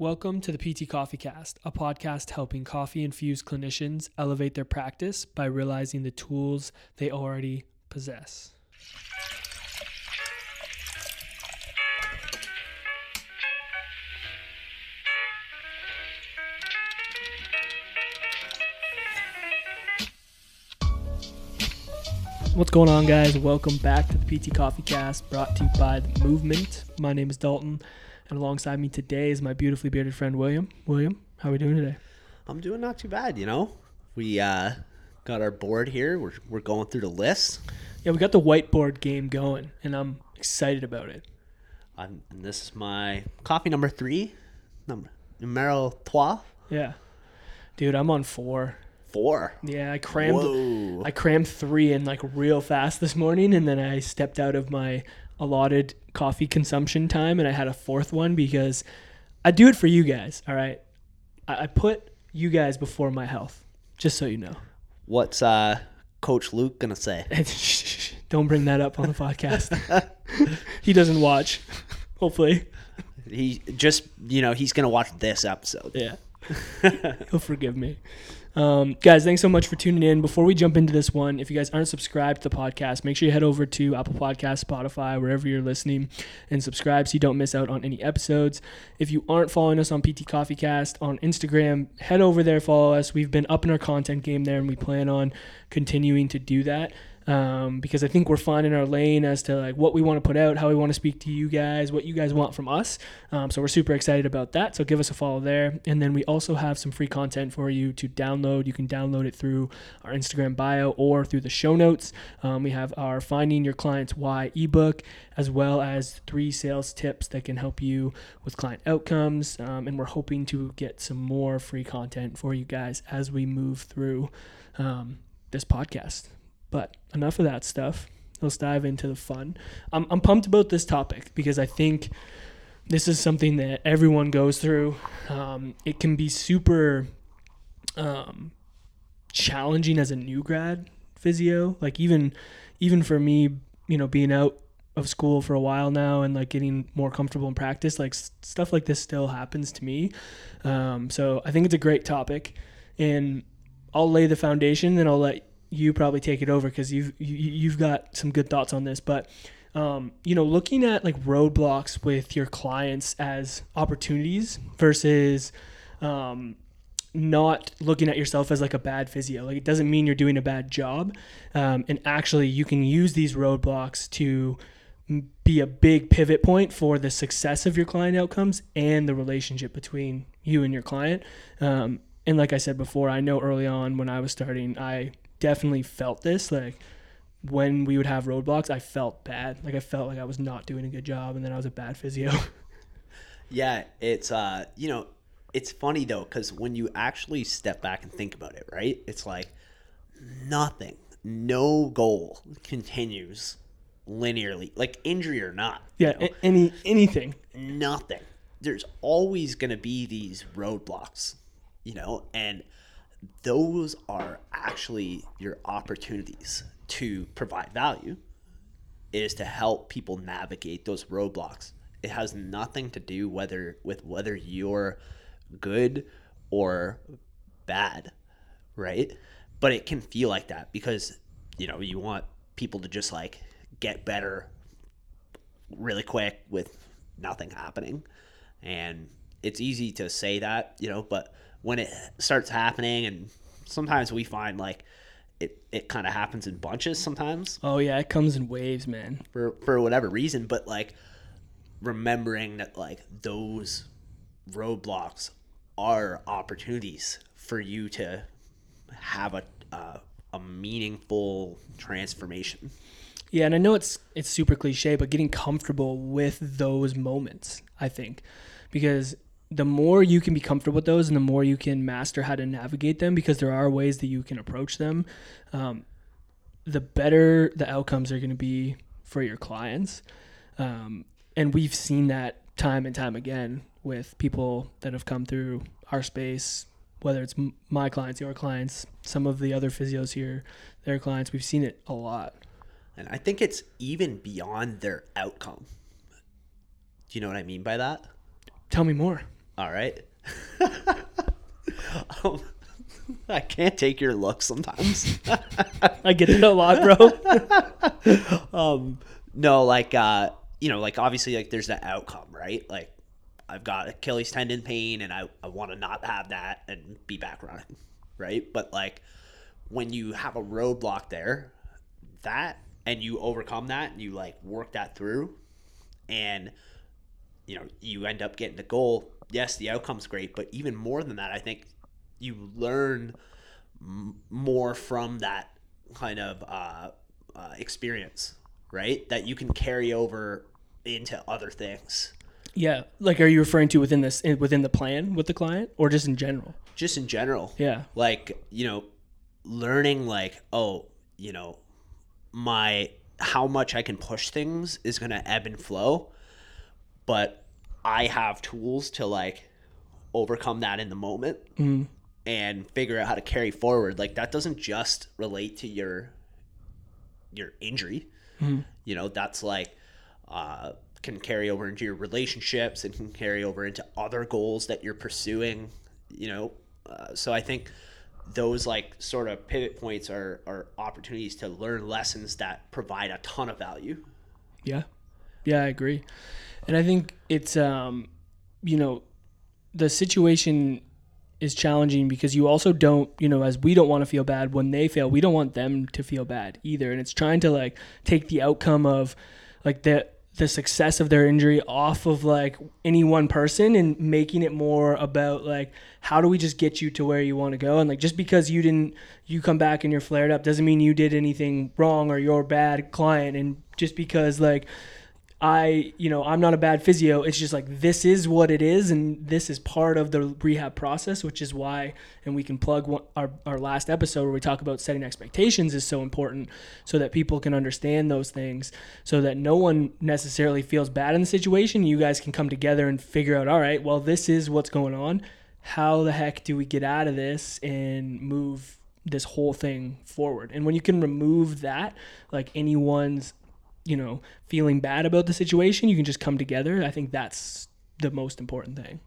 Welcome to the PT Coffee Cast, a podcast helping coffee infused clinicians elevate their practice by realizing the tools they already possess. What's going on, guys? Welcome back to the PT Coffee Cast, brought to you by The Movement. My name is Dalton, and alongside me today is my beautifully bearded friend William. William, how are we doing today? I'm doing not too bad, you know. We uh, got our board here. We're, we're going through the list. Yeah, we got the whiteboard game going, and I'm excited about it. I'm, and this is my coffee number three, number numero trois, Yeah, dude, I'm on four. four. Yeah, I crammed. Whoa. I crammed three in like real fast this morning, and then I stepped out of my allotted coffee consumption time, and I had a fourth one because I do it for you guys. All right, I, I put you guys before my health, just so you know. What's uh, Coach Luke gonna say? Don't bring that up on the podcast. he doesn't watch. Hopefully, He just, you know, he's gonna watch this episode. yeah, he'll forgive me. Um, guys, thanks so much for tuning in. Before we jump into this one, if you guys aren't subscribed to the podcast, make sure you head over to Apple Podcasts, Spotify, wherever you're listening, and subscribe so you don't miss out on any episodes. If you aren't following us on PT Coffee Cast on Instagram, head over there, follow us. We've been upping our content game there, and we plan on continuing to do that. Um, because I think we're finding our lane as to like what we want to put out, how we want to speak to you guys, what you guys want from us. Um, so we're super excited about that. So give us a follow there, and then we also have some free content for you to download. You can download it through our Instagram bio or through the show notes. Um, we have our Finding Your Clients Why ebook, as well as three sales tips that can help you with client outcomes. Um, and we're hoping to get some more free content for you guys as we move through um, this podcast. But enough of that stuff. Let's dive into the fun. I'm, I'm pumped about this topic because I think this is something that everyone goes through. Um, it can be super um, challenging as a new grad physio. Like even even for me, you know, being out of school for a while now and like getting more comfortable in practice, like s- stuff like this still happens to me. Um, so I think it's a great topic, and I'll lay the foundation, and I'll let you probably take it over because you've you, you've got some good thoughts on this, but. Um, you know, looking at like roadblocks with your clients as opportunities versus um, not looking at yourself as like a bad physio. Like it doesn't mean you're doing a bad job. Um, and actually, you can use these roadblocks to be a big pivot point for the success of your client outcomes and the relationship between you and your client. Um, and like I said before, I know early on when I was starting, I definitely felt this. Like when we would have roadblocks, I felt bad. Like I felt like I was not doing a good job, and then I was a bad physio. Yeah, it's uh, you know, it's funny though because when you actually step back and think about it, right? It's like nothing, no goal continues linearly, like injury or not. you yeah, know? any anything. nothing. There's always going to be these roadblocks, you know, and those are actually your opportunities to provide value is to help people navigate those roadblocks. It has nothing to do whether with whether you're good or bad, right? But it can feel like that because you know, you want people to just like get better really quick with nothing happening. And it's easy to say that, you know, but when it starts happening and sometimes we find like it, it kind of happens in bunches sometimes Oh yeah, it comes in waves, man. for for whatever reason, but like remembering that like those roadblocks are opportunities for you to have a uh, a meaningful transformation. Yeah, and I know it's it's super cliche, but getting comfortable with those moments, I think, because the more you can be comfortable with those, and the more you can master how to navigate them, because there are ways that you can approach them, um, the better the outcomes are going to be for your clients. Um, and we've seen that time and time again with people that have come through our space, whether it's my clients, your clients, some of the other physios here, their clients. We've seen it a lot. And I think it's even beyond their outcome. Do you know what I mean by that? Tell me more. All right. um, I can't take your look sometimes. I get it a lot, bro. um, no, like uh, you know, like obviously, like there's that outcome, right? Like I've got Achilles tendon pain, and I I want to not have that and be back running, right? But like when you have a roadblock there, that and you overcome that, and you like work that through, and you know you end up getting the goal. Yes, the outcome's great, but even more than that, I think you learn m- more from that kind of uh, uh, experience, right? That you can carry over into other things. Yeah, like are you referring to within this within the plan with the client, or just in general? Just in general. Yeah. Like you know, learning like oh you know my how much I can push things is gonna ebb and flow, but I have tools to like overcome that in the moment Mm. and figure out how to carry forward. Like that doesn't just relate to your your injury. You know, that's like uh, can carry over into your relationships and can carry over into other goals that you're pursuing. You know, uh, so I think those like sort of pivot points are are opportunities to learn lessons that provide a ton of value. Yeah. Yeah, I agree. And I think it's um you know, the situation is challenging because you also don't, you know, as we don't want to feel bad when they fail, we don't want them to feel bad either. And it's trying to like take the outcome of like the the success of their injury off of like any one person and making it more about like how do we just get you to where you want to go and like just because you didn't you come back and you're flared up doesn't mean you did anything wrong or you're a bad client and just because like I, you know, I'm not a bad physio. It's just like this is what it is, and this is part of the rehab process, which is why, and we can plug one, our our last episode where we talk about setting expectations is so important, so that people can understand those things, so that no one necessarily feels bad in the situation. You guys can come together and figure out, all right, well, this is what's going on. How the heck do we get out of this and move this whole thing forward? And when you can remove that, like anyone's you know, feeling bad about the situation, you can just come together. I think that's the most important thing.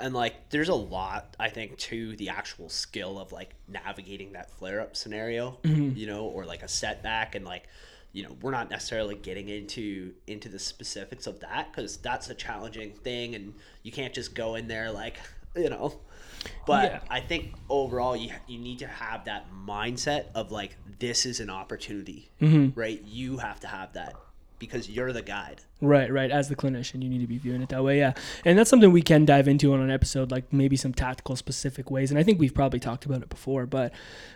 and like there's a lot i think to the actual skill of like navigating that flare up scenario mm-hmm. you know or like a setback and like you know we're not necessarily getting into into the specifics of that because that's a challenging thing and you can't just go in there like you know but Yeah. i think overall you, you need to have that mindset of like this is an opportunity right you have to have that because you're the guide Right, right. As the clinician, you need to be viewing it that way. Yeah. And that's something we can dive into on an episode, like maybe some tactical specific ways. And I think we've probably talked about it before. But,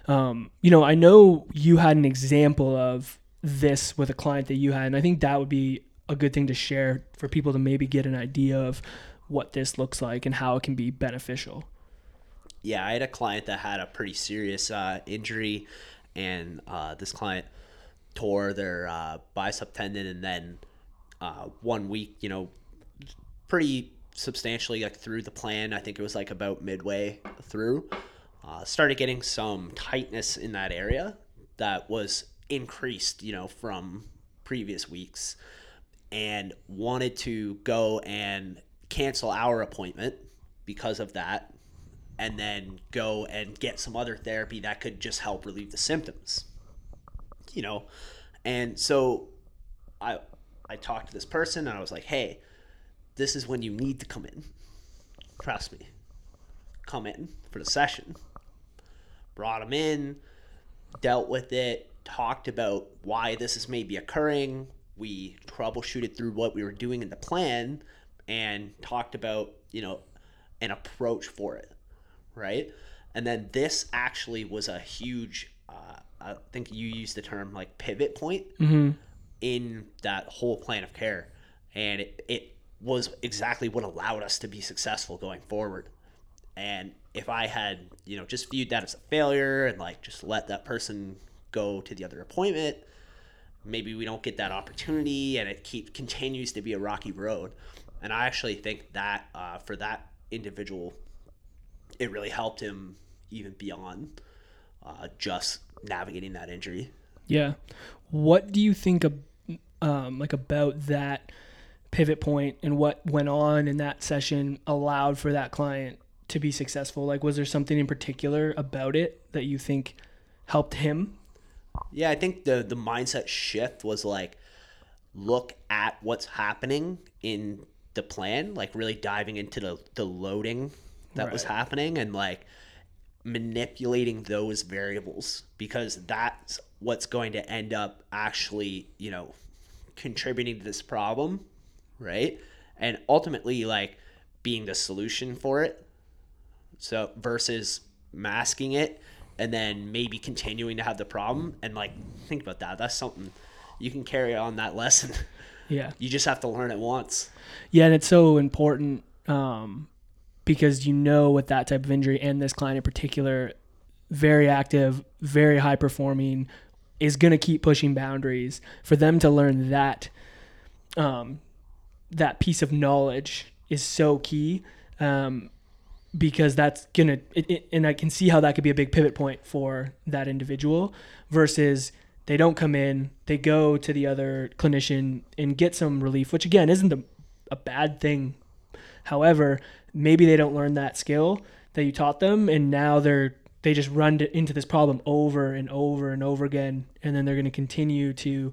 um, you know, I know you had an example of this with a client that you had. And I think that would be a good thing to share for people to maybe get an idea of what this looks like and how it can be beneficial. yeah, I had a client that had a pretty serious uh, injury, and uh, this client tore their uh, bicep tendon, and then uh, one week, you know, pretty substantially like through the plan. I think it was like about midway through. Uh, started getting some tightness in that area that was increased, you know, from previous weeks, and wanted to go and cancel our appointment because of that and then go and get some other therapy that could just help relieve the symptoms. You know, and so I I talked to this person and I was like, "Hey, this is when you need to come in. Trust me. Come in for the session." Brought him in, dealt with it, talked about why this is maybe occurring. We troubleshooted through what we were doing in the plan and talked about, you know, an approach for it right? And then this actually was a huge, uh, I think you used the term like pivot point in that whole plan of care. And it, it was exactly what allowed us to be successful going forward. And if I had, you know, just viewed that as a failure and like just let that person go to the other appointment, maybe we don't get that opportunity and it keep continues to be a rocky road. And I actually think that uh, for that individual it really helped him even beyond uh, just navigating that injury. Yeah. What do you think of, um, like about that pivot point and what went on in that session allowed for that client to be successful? Like, was there something in particular about it that you think helped him? Yeah, I think the the mindset shift was like look at what's happening in the plan, like really diving into the the loading that was happening and like manipulating those variables because that's what's going to end up actually, you know, contributing to this problem, right? And ultimately like being the solution for it. So versus masking it and then maybe continuing to have the problem and like think about that. That's something you can carry on that lesson. Yeah. You just have to learn it once. Yeah, and it's so important um, because you know with that type of injury and this client in particular, very active, very high performing, is going to keep pushing boundaries. For them to learn that, um, that piece of knowledge is so key. Um, because that's gonna it, it, and i can see how that could be a big pivot point for that individual versus they don't come in they go to the other clinician and get some relief which again isn't a, a bad thing. However maybe they don't learn that skill that you taught them and now they're they just run to, into this problem over and over and over again and then they're going to continue to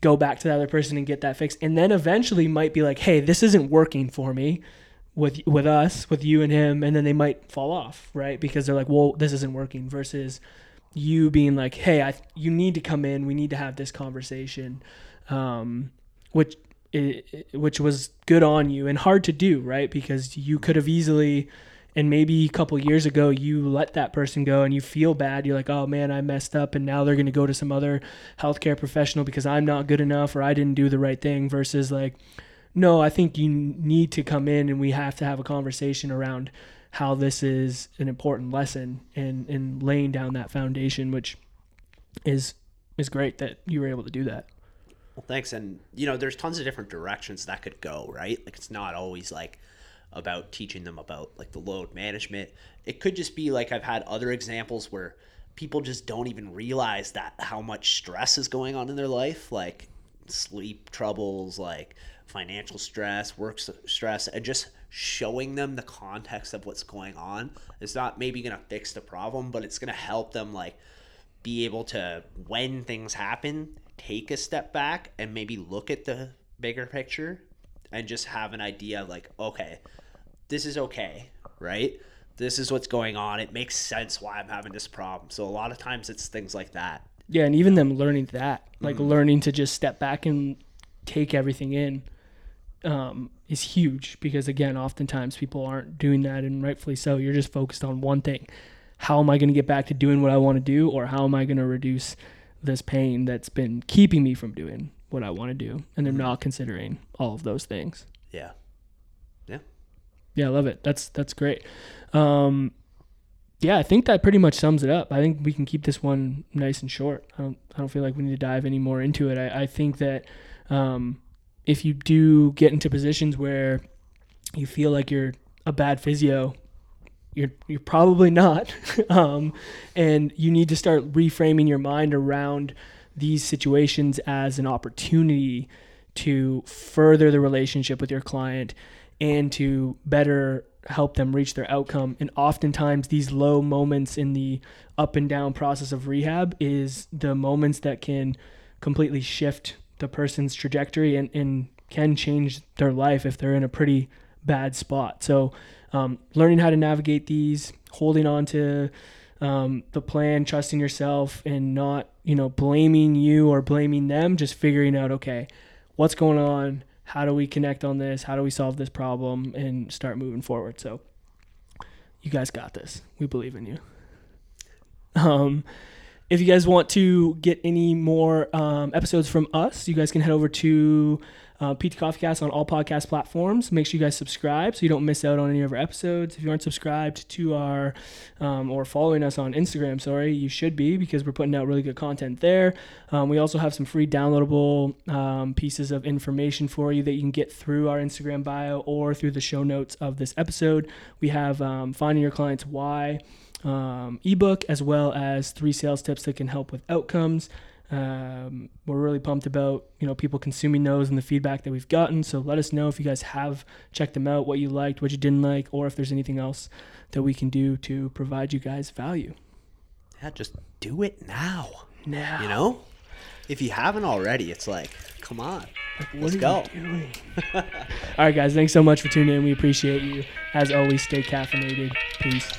go back to the other person and get that fixed. And then eventually might be like hey this isn't working for me with with us with you and him and then they might fall off right? Because they're like well this isn't working versus you being like hey I, you need to come in. We need to have this conversation um, which which was good on you and hard to do right? Because you could have easily and maybe a couple years ago you let that person go and you feel bad. You're like oh man i messed up and now they're going to go to some other healthcare professional because i'm not good enough or i didn't do the right thing versus like no, I think you need to come in and we have to have a conversation around how this is an important lesson and, and laying down that foundation, which is is great that you were able to do that. Well, thanks. And, you know, there's tons of different directions that could go, right? Like, it's not always like about teaching them about like the load management. It could just be like I've had other examples where people just don't even realize that how much stress is going on in their life, like sleep troubles, like financial stress, work stress, and just showing them the context of what's going on. Is not maybe going to fix the problem, but it's going to help them like be able to when things happen take a step back and maybe look at the bigger picture and just have an idea of like okay this is okay right? This is what's going on. It makes sense why i'm having this problem. So a lot of times it's things like that. Yeah, and even them learning that, like learning to just step back and take everything in, um, is huge because again, oftentimes people aren't doing that, and rightfully so. You're just focused on one thing: how am I going to get back to doing what I want to do, or how am I going to reduce this pain that's been keeping me from doing what I want to do? And they're not considering all of those things. yeah Yeah, Yeah, I love it. That's that's great. Um, yeah, I think that pretty much sums it up. I think we can keep this one nice and short. I don't I don't feel like we need to dive any more into it. I, I think that um, if you do get into positions where you feel like you're a bad physio, you're you're probably not, um, and you need to start reframing your mind around these situations as an opportunity to further the relationship with your client and to better help them reach their outcome. And oftentimes, these low moments in the up and down process of rehab is the moments that can completely shift the person's trajectory and, and can change their life if they're in a pretty bad spot. So, um, learning how to navigate these, holding on to um, the plan, trusting yourself, and not you know blaming you or blaming them. Just figuring out okay, what's going on, how do we connect on this, how do we solve this problem, and start moving forward. So, you guys got this. We believe in you. Um, if you guys want to get any more um, episodes from us, you guys can head over to uh, PT Coffee Cast on all podcast platforms. Make sure you guys subscribe so you don't miss out on any of our episodes. If you aren't subscribed to our um, or following us on Instagram, sorry, you should be because we're putting out really good content there. Um, we also have some free downloadable um, pieces of information for you that you can get through our Instagram bio or through the show notes of this episode. We have um, Finding Your Clients Why um, ebook as well as three sales tips that can help with outcomes. Um, we're really pumped about you know people consuming those and the feedback that we've gotten. So let us know if you guys have checked them out, what you liked, what you didn't like, or if there's anything else that we can do to provide you guys value. Yeah, just do it now. Now, You know, if you haven't already, it's like, come on, Like, what let's are go. you doing? All right, guys. Thanks so much for tuning in. We appreciate you. As always, stay caffeinated. Peace.